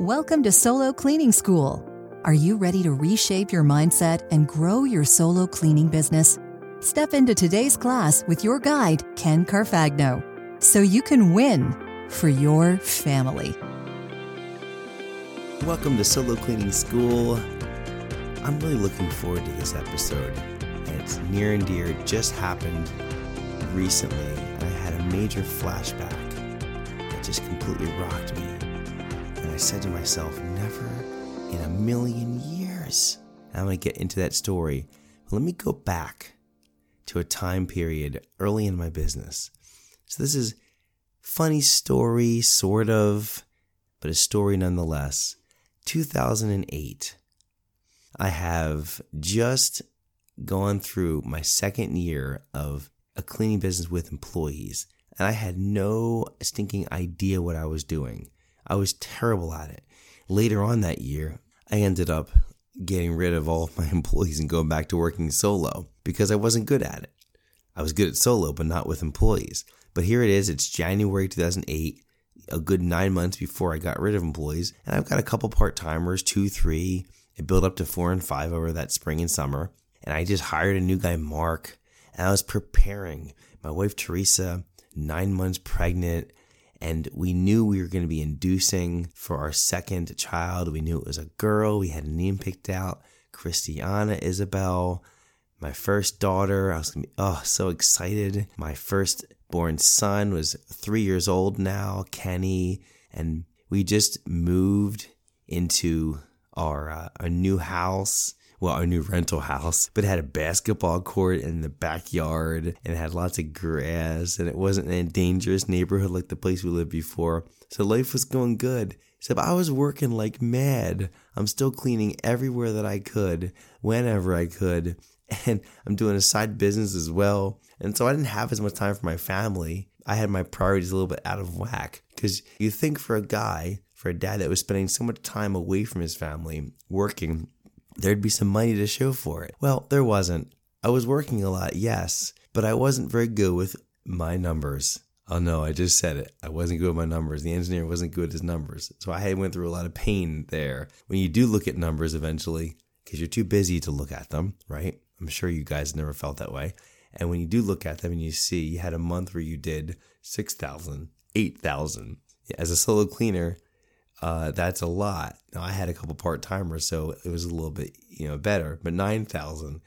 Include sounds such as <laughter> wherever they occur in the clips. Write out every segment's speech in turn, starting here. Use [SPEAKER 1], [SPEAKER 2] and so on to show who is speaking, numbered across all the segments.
[SPEAKER 1] Welcome to Solo Cleaning School. Are you ready to reshape your mindset and grow your solo cleaning business? Step into today's class with your guide, Ken Carfagno, so you can win for your family.
[SPEAKER 2] Welcome to Solo Cleaning School. I'm really looking forward to this episode. It's near and dear. It just happened recently. I had a major flashback that just completely rocked me. I said to myself, never in a million years. I'm going to get into that story. But let me go back to a time period early in my business. So this is funny story, sort of, but a story nonetheless. 2008. I have just gone through my second year of a cleaning business with employees, and I had no stinking idea what I was doing. I was terrible at it. Later on that year, I ended up getting rid of all of my <laughs> employees and going back to working solo because I wasn't good at it. I was good at solo, but not with employees. But here it is, it's January 2008, a good nine months before I got rid of employees. And I've got a couple part timers, two, three. It built up to four and five over that spring and summer. And I just hired a new guy, Mark, and I was preparing my wife, Teresa, nine months pregnant and we knew we were going to be inducing for our second child. We knew it was a girl. We had a name picked out, Christiana Isabel. My first daughter, I was to be oh so excited. My first born son was three years old now, Kenny, and we just moved into our uh, our new house well, our new rental house, but it had a basketball court in the backyard and had lots of grass and it wasn't in a dangerous neighborhood like the place we lived before. So life was going good. Except I was working like mad. I'm still cleaning everywhere that I could, whenever I could. <laughs> And I'm doing a side business as well. And so I didn't have as much time for my family. I had my priorities a little bit out of whack. Because you think for a guy, for a dad that was spending so much time away from his family, working, there'd be some money to show for it. Well, there wasn't. I was working a lot, yes, but I wasn't very good with my numbers. Oh no, I just said it. I wasn't good with my numbers. The engineer wasn't good at his numbers. So I went through a lot of pain there. When you do look at numbers eventually, because you're too busy to look at them, right? I'm sure you guys never felt that way. And when you do look at them and you see you had a month where you did 6,000, 8,000. As a solo cleaner, uh, that's a lot. Now I had a couple part timers, so it was a little bit you know better. But nine thousand,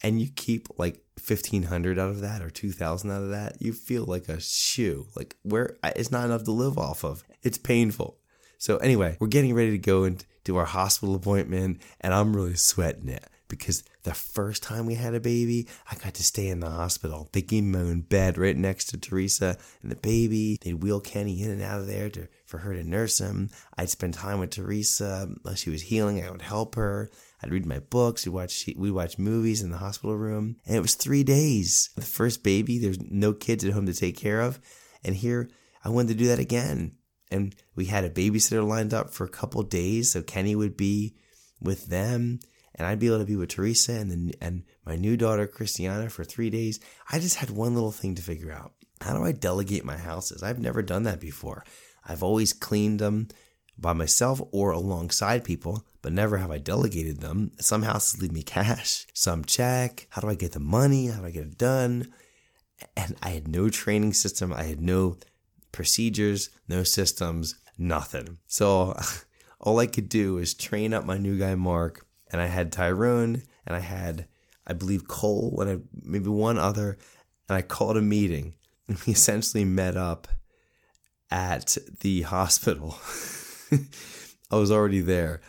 [SPEAKER 2] and you keep like fifteen hundred out of that or two thousand out of that, you feel like a shoe. Like where it's not enough to live off of. It's painful. So anyway, we're getting ready to go and do our hospital appointment, and I'm really sweating it because the first time we had a baby, I got to stay in the hospital. They gave me my own bed right next to Teresa and the baby. They'd wheel Kenny in and out of there to, for her to nurse him. I'd spend time with Teresa. She was healing, I would help her. I'd read my books. We'd watch, we'd watch movies in the hospital room. And it was three days. The first baby, there's no kids at home to take care of. And here, I wanted to do that again. And we had a babysitter lined up for a couple days. So Kenny would be with them and I'd be able to be with Teresa and and my new daughter Christiana for three days. I just had one little thing to figure out. How do I delegate my houses? I've never done that before. I've always cleaned them by myself or alongside people, but never have I delegated them. Some houses leave me cash, some check. How do I get the money? How do I get it done? And I had no training system. I had no procedures, no systems, nothing. So <laughs> all I could do was train up my new guy, Mark, and I had Tyrone, and I had, I believe, Cole, and I, maybe one other, and I called a meeting. And <laughs> we essentially met up at the <laughs> hospital. I was already there.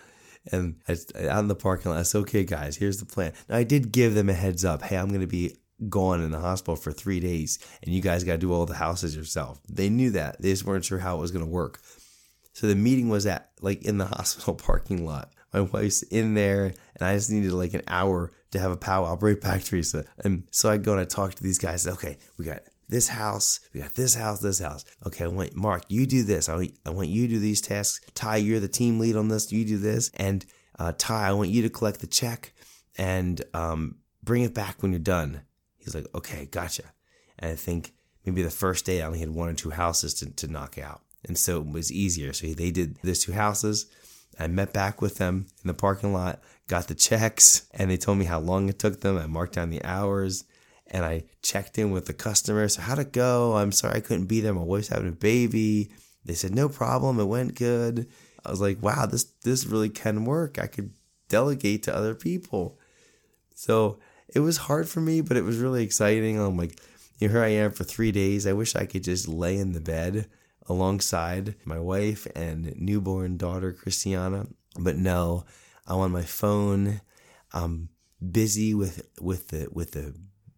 [SPEAKER 2] And I, out in the parking lot, I said, okay, guys, here's the plan. Now, I did give them a heads up. Hey, I'm going to be gone in the hospital for three days, and you guys got to do all the houses yourself. They knew that. They just weren't sure how it was going to work. So the meeting was at, like, in the <laughs> hospital parking lot my wife's in there and I just needed like an hour to have a powwow. Bring back Teresa. And so I go and I talk to these guys. Okay, we got this house, we got this house, this house. Okay, I want Mark, you do this. I want, I want you to do these tasks. Ty, you're the team lead on this. You do this. And uh, Ty, I want you to collect the check and um, bring it back when you're done. He's like, okay, gotcha. And I think maybe the first day I only had one or two houses to, to knock out. And so it was easier. So they did those two houses. I met back with them in the parking lot, got the <laughs> checks, and they told me how long it took them. I marked down the hours and I checked in with the customer. So, how'd it go? I'm sorry I couldn't be there. My wife's having a baby. They said, no problem. It went good. I was like, wow, this, this really can work. I could delegate to other people. So it was hard for me, but it was really exciting. I'm like, here I am for three days. I wish I could just lay in the bed alongside my wife and newborn daughter, Christiana. But no, I'm on my phone. I'm busy with, with the, with the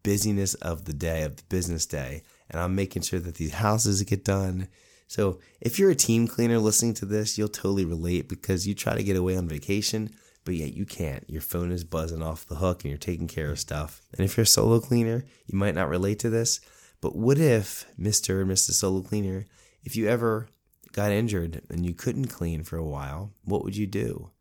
[SPEAKER 2] busyness of the day, of the business day. And I'm making sure that these houses get done. So if you're a team cleaner listening to this, you'll totally relate because you try to get away on vacation, but yet you can't. Your phone is buzzing off the hook and you're taking care of stuff. And if you're a solo cleaner, you might not relate to this, but what if, Mr. and Mrs. Solo Cleaner, if you ever got injured and you couldn't clean for a while, what would you do?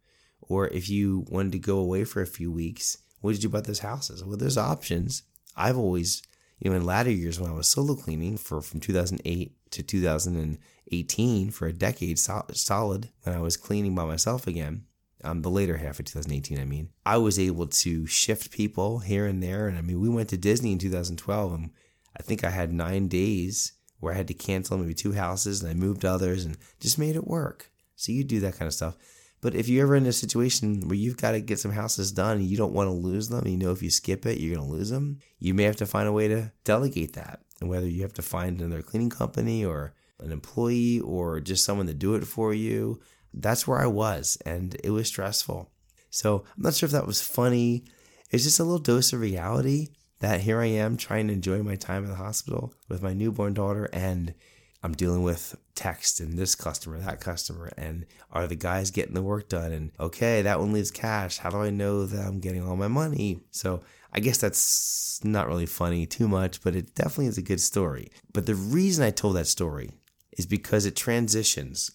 [SPEAKER 2] Or if you wanted to go away for a few weeks, what did you do about those houses? Well, there's options. I've always, you know, in latter years when I was solo cleaning for from 2008 to 2018 for a decade solid when I was cleaning by myself again. Um, the later half of 2018, I mean, I was able to shift people here and there. And I mean, we went to Disney in 2012, and I think I had nine days where I had to cancel maybe two houses, and I moved others and just made it work. So you do that kind of stuff. But if you're ever in a situation where you've got to get some houses done and you don't want to lose them, you know if you skip it, you're going to lose them, you may have to find a way to delegate that. And whether you have to find another cleaning company or an employee or just someone to do it for you, that's where I was. And it was stressful. So I'm not sure if that was funny. It's just a little dose of reality that here I am trying to enjoy my time in the hospital with my newborn daughter and I'm dealing with text and this customer, that customer, and are the guys getting the work done? And okay, that one leaves cash. How do I know that I'm getting all my money? So I guess that's not really funny too much, but it definitely is a good story. But the reason I told that story is because it transitions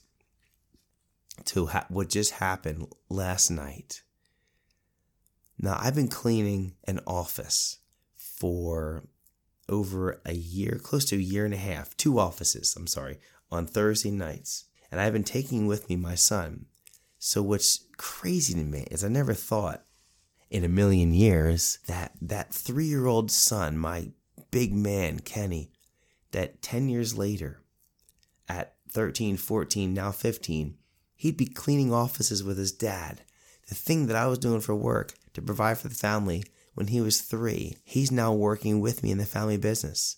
[SPEAKER 2] to ha- what just happened last night. Now, I've been cleaning an office for over a year, close to a year and a half, two offices, I'm sorry, on Thursday nights. And I've been taking with me my son. So what's crazy to me is I never thought in a million years that that three year old son, my big man, Kenny, that 10 years later, at 13, 14, now 15, he'd be cleaning offices with his dad. The thing that I was doing for work to provide for the family when he was three. He's now working with me in the family business.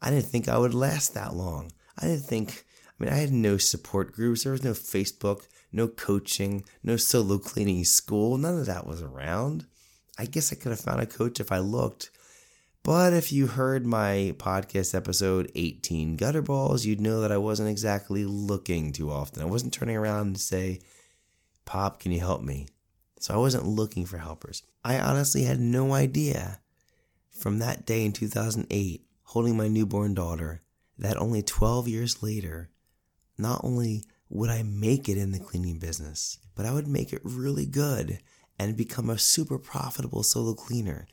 [SPEAKER 2] I didn't think I would last that long. I didn't think, I mean, I had no support groups. There was no Facebook, no coaching, no solo cleaning school. None of that was around. I guess I could have found a coach if I looked. But if you heard my podcast episode 18 Gutter Balls, you'd know that I wasn't exactly looking too often. I wasn't turning around and say, Pop, can you help me? So I wasn't looking for helpers. I honestly had no idea from that day in 2008, holding my newborn daughter, that only 12 years later, not only would I make it in the cleaning business, but I would make it really good and become a super profitable solo cleaner.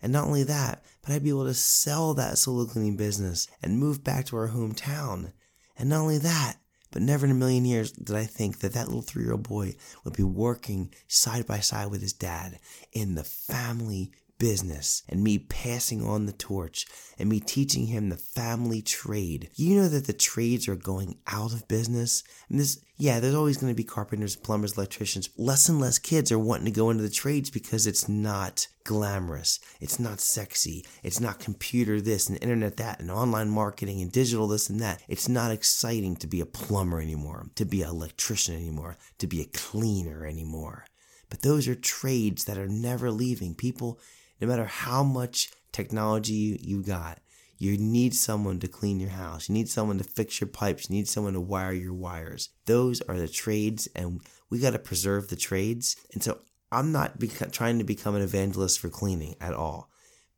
[SPEAKER 2] And not only that, but I'd be able to sell that solo cleaning business and move back to our hometown. And not only that, but never in a million years did I think that that little three year old boy would be working side by side with his dad in the family business and me passing on the torch and me teaching him the family trade. You know that the trades are going out of business. And this, yeah, there's always going to be carpenters, plumbers, electricians. Less and less kids are wanting to go into the trades because it's not glamorous. It's not sexy. It's not computer this and internet that and online marketing and digital this and that. It's not exciting to be a plumber anymore, to be an electrician anymore, to be a cleaner anymore. But those are trades that are never leaving. People no matter how much technology you got, you need someone to clean your house. You need someone to fix your pipes. You need someone to wire your wires. Those are the trades, and we got to preserve the trades. And so I'm not beca- trying to become an evangelist for cleaning at all,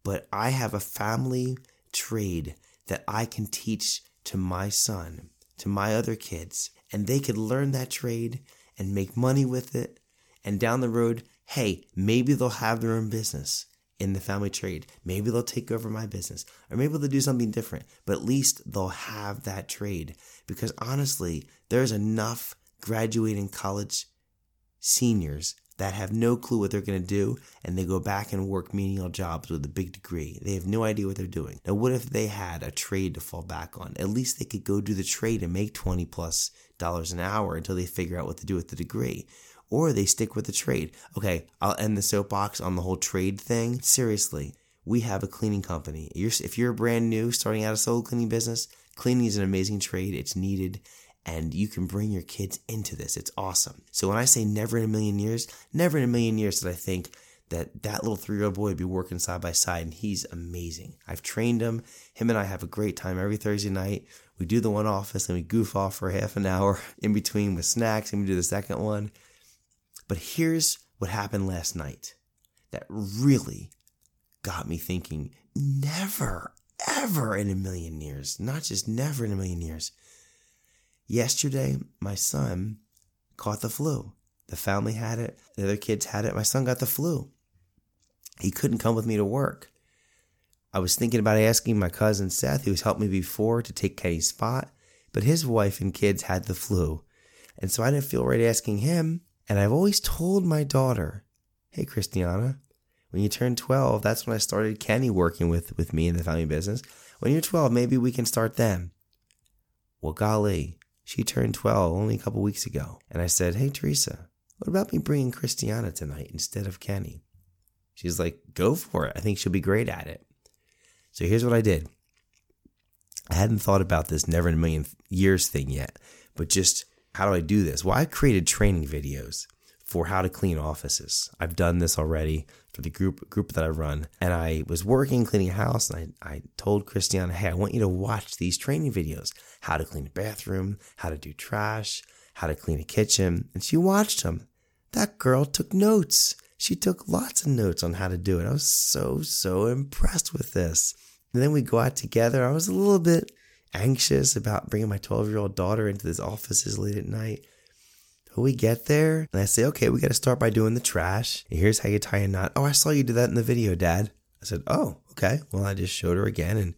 [SPEAKER 2] but I have a family trade that I can teach to my son, to my other kids, and they could learn that trade and make money with it. And down the road, hey, maybe they'll have their own business in the family trade. Maybe they'll take over my business or maybe they'll do something different, but at least they'll have that trade. Because honestly, there's enough graduating college seniors that have no clue what they're going to do and they go back and work menial jobs with a big degree. They have no idea what they're doing. Now, what if they had a trade to fall back on? At least they could go do the trade and make 20 plus dollars an hour until they figure out what to do with the degree. Or they stick with the trade. Okay, I'll end the soapbox on the whole trade thing. Seriously, we have a cleaning company. if you're brand new, starting out a solo cleaning business, cleaning is an amazing trade. It's needed and you can bring your kids into this. It's awesome. So when I say never in a million years, never in a million years did I think that that little three year old boy would be working side by side, and he's amazing. I've trained him. Him and I have a great time every Thursday night. We do the one office and we goof off for half an hour <laughs> in between with snacks, and we do the second one. But here's what happened last night that really got me thinking never, ever in a million years, not just never in a million years, Yesterday, my son caught the flu. The family had it, the other kids had it. My son got the flu. He couldn't come with me to work. I was thinking about asking my cousin Seth, who's helped me before, to take Kenny's spot, but his wife and kids had the flu. And so I didn't feel right asking him. And I've always told my daughter, hey, Christiana, when you turn 12, that's when I started Kenny working with, with me in the family business. When you're 12, maybe we can start then. Well, golly, she turned 12 only a couple weeks ago. And I said, Hey, Teresa, what about me bringing Christiana tonight instead of Kenny? She's like, Go for it. I think she'll be great at it. So here's what I did. I hadn't thought about this never in a million years thing yet, but just how do I do this? Well, I created training videos for how to clean offices. I've done this already for the group group that I run. And I was working cleaning a house and I, I told Christiana, hey, I want you to watch these training videos. How to clean a bathroom, how to do trash, how to clean a kitchen. And she watched them. That girl took notes. She took lots of notes on how to do it. I was so, so impressed with this. And then we go out together. I was a little bit anxious about bringing my 12 year old daughter into this offices late at night. But we get there and I say, okay, we got to start by doing the trash. And here's how you tie a knot. Oh, I saw you do that in the video, Dad. I said, oh, okay. Well, I just showed her again and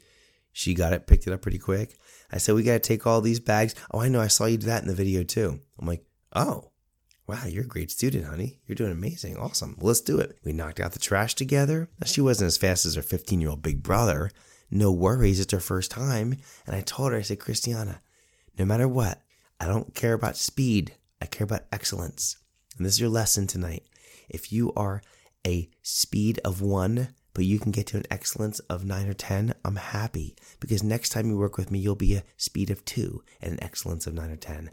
[SPEAKER 2] she got it, picked it up pretty quick. I said, we got to take all these bags. Oh, I know. I saw you do that in the video too. I'm like, oh, wow, you're a great student, honey. You're doing amazing. Awesome. Well, let's do it. We knocked out the trash together. Now, she wasn't as fast as her 15 year old big brother. No worries. It's her first time. And I told her, I said, Christiana, no matter what, I don't care about speed. I care about excellence. And this is your lesson tonight. If you are a speed of one, but you can get to an excellence of nine or 10, I'm happy because next time you work with me, you'll be a speed of two and an excellence of nine or 10.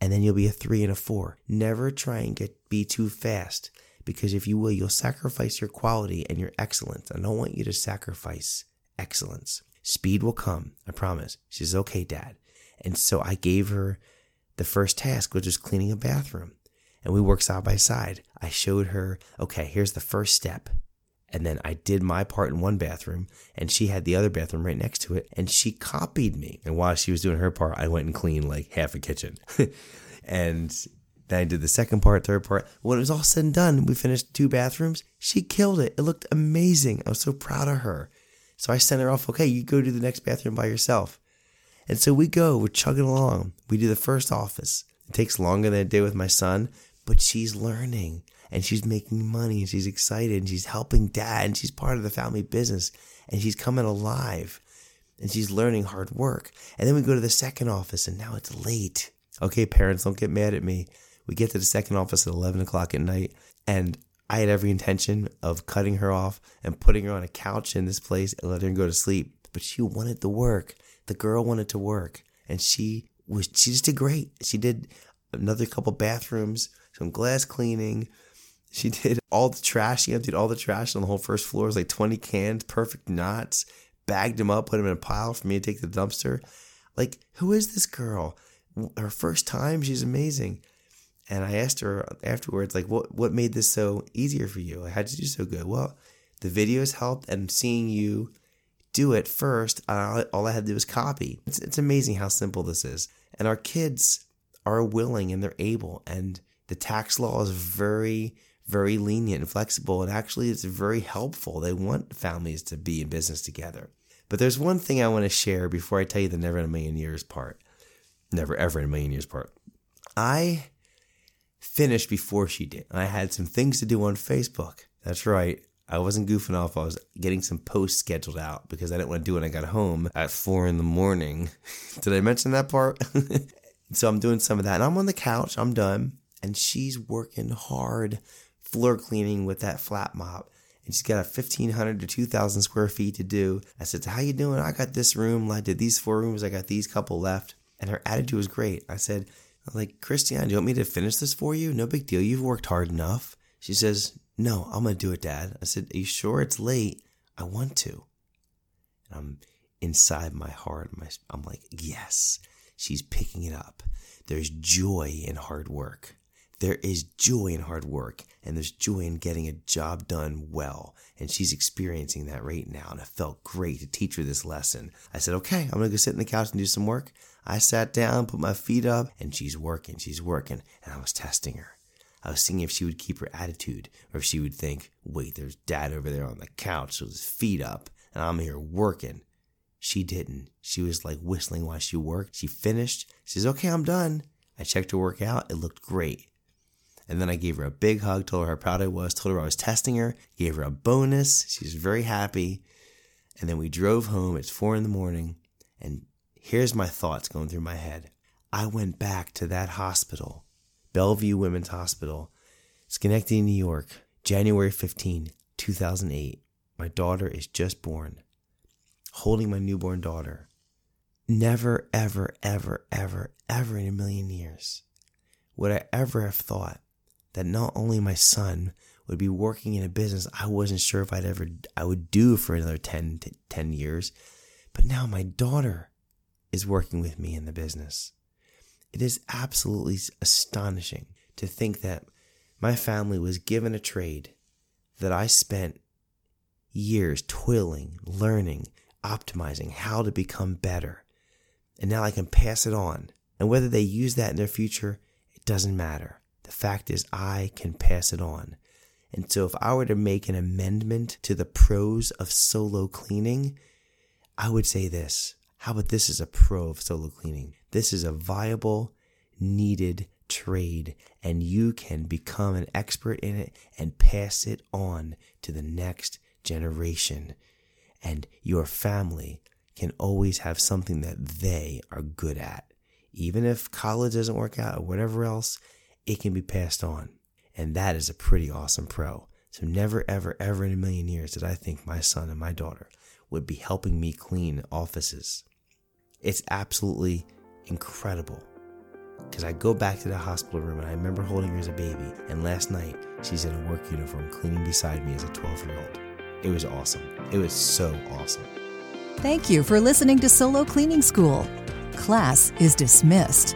[SPEAKER 2] And then you'll be a three and a four. Never try and get be too fast because if you will, you'll sacrifice your quality and your excellence. I don't want you to sacrifice excellence. Speed will come, I promise. She says, okay, dad. And so I gave her the first task which was cleaning a bathroom. And we worked side by side. I showed her, okay, here's the first step. And then I did my part in one bathroom, and she had the other bathroom right next to it, and she copied me. And while she was doing her part, I went and cleaned like half a kitchen. <laughs> and then I did the second part, third part. When it was all said and done, we finished two bathrooms. She killed it. It looked amazing. I was so proud of her. So I sent her off, okay, you go to the next bathroom by yourself. And so we go, we're chugging along. We do the first office. It takes longer than a day with my son, but she's learning and she's making money and she's excited and she's helping dad and she's part of the family business and she's coming alive and she's learning hard work. And then we go to the second office and now it's late. Okay, parents, don't get mad at me. We get to the second office at 11 o'clock at night and I had every intention of cutting her off and putting her on a couch in this place and letting her go to sleep. But she wanted to work the girl wanted to work and she was she just did great. She did another couple bathrooms, some glass cleaning. She <laughs> did all the trash. She emptied all the trash on the whole first floor. It was like 20 cans, perfect knots, bagged them up, put them in a pile for me to take to the dumpster. Like, who is this girl? Her first time, she's amazing. And I asked her afterwards, like, what what made this so easier for you? How did you do so good? Well, the videos helped and seeing you do it first. Uh, all I had to do was copy. It's, it's amazing how simple this is. And our kids are willing and they're able. And the tax law is very, very lenient and flexible, and actually it's very helpful. They want families to be in business together. But there's one thing I want to share before I tell you the never in a million years part. Never ever in a million years part. I finished before she did. I had some things to do on Facebook. That's right. I wasn't goofing off. I was getting some posts scheduled out because I didn't want to do it when I got home at four in the morning. <laughs> Did I mention that part? <laughs> so I'm doing some of that and I'm on the couch. I'm done. And she's working hard floor cleaning with that flat mop. And she's got a 1500 to 2000 square feet to do. I said, how you doing? I got this room. I did these four rooms. I got these couple left. And her attitude was great. I said, like, Christiana, do you want me to finish this for you? No big deal. You've worked hard enough. She says, no, I'm going to do it, Dad. I said, Are you sure it's late? I want to. And I'm inside my heart. I'm like, Yes, she's picking it up. There's joy in hard work. There is joy in hard work, and there's joy in getting a job done well. And she's experiencing that right now. And it felt great to teach her this lesson. I said, Okay, I'm going to go sit on the couch and do some work. I sat down, put my feet up, and she's working. She's working. And I was testing her. I was seeing if she would keep her attitude or if she would think, wait, there's dad over there on the couch with his feet up and I'm here working. She didn't. She was like whistling while she worked. She finished. She says, okay, I'm done. I checked her work out. It looked great. And then I gave her a big hug, told her how proud I was, told her I was testing her, gave her a bonus. She was very happy. And then we drove home. It's four in the morning. And here's my thoughts going through my head. I went back to that hospital Bellevue Women's Hospital, Schenectady, New York, January 15, 2008. My daughter is just born. Holding my newborn daughter. Never, ever, ever, ever, ever in a million years would I ever have thought that not only my son would be working in a business I wasn't sure if I'd ever I would do for another 10 10 years, but now my daughter is working with me in the business. It is absolutely astonishing to think that my family was given a trade that I spent years toiling, learning, optimizing how to become better. And now I can pass it on. And whether they use that in their future, it doesn't matter. The fact is, I can pass it on. And so, if I were to make an amendment to the pros of solo cleaning, I would say this how about this is a pro of solo cleaning? This is a viable, needed trade, and you can become an expert in it and pass it on to the next generation. And your family can always have something that they are good at. Even if college doesn't work out or whatever else, it can be passed on. And that is a pretty awesome pro. So never, ever, ever in a million years did I think my son and my daughter would be helping me clean offices. It's absolutely incredible. Because I go back to the hospital room and I remember holding her as a baby, and last night she's in a work uniform cleaning beside me as a 12 year old. It was awesome. It was so awesome.
[SPEAKER 1] Thank you for listening to Solo Cleaning School. Class is dismissed.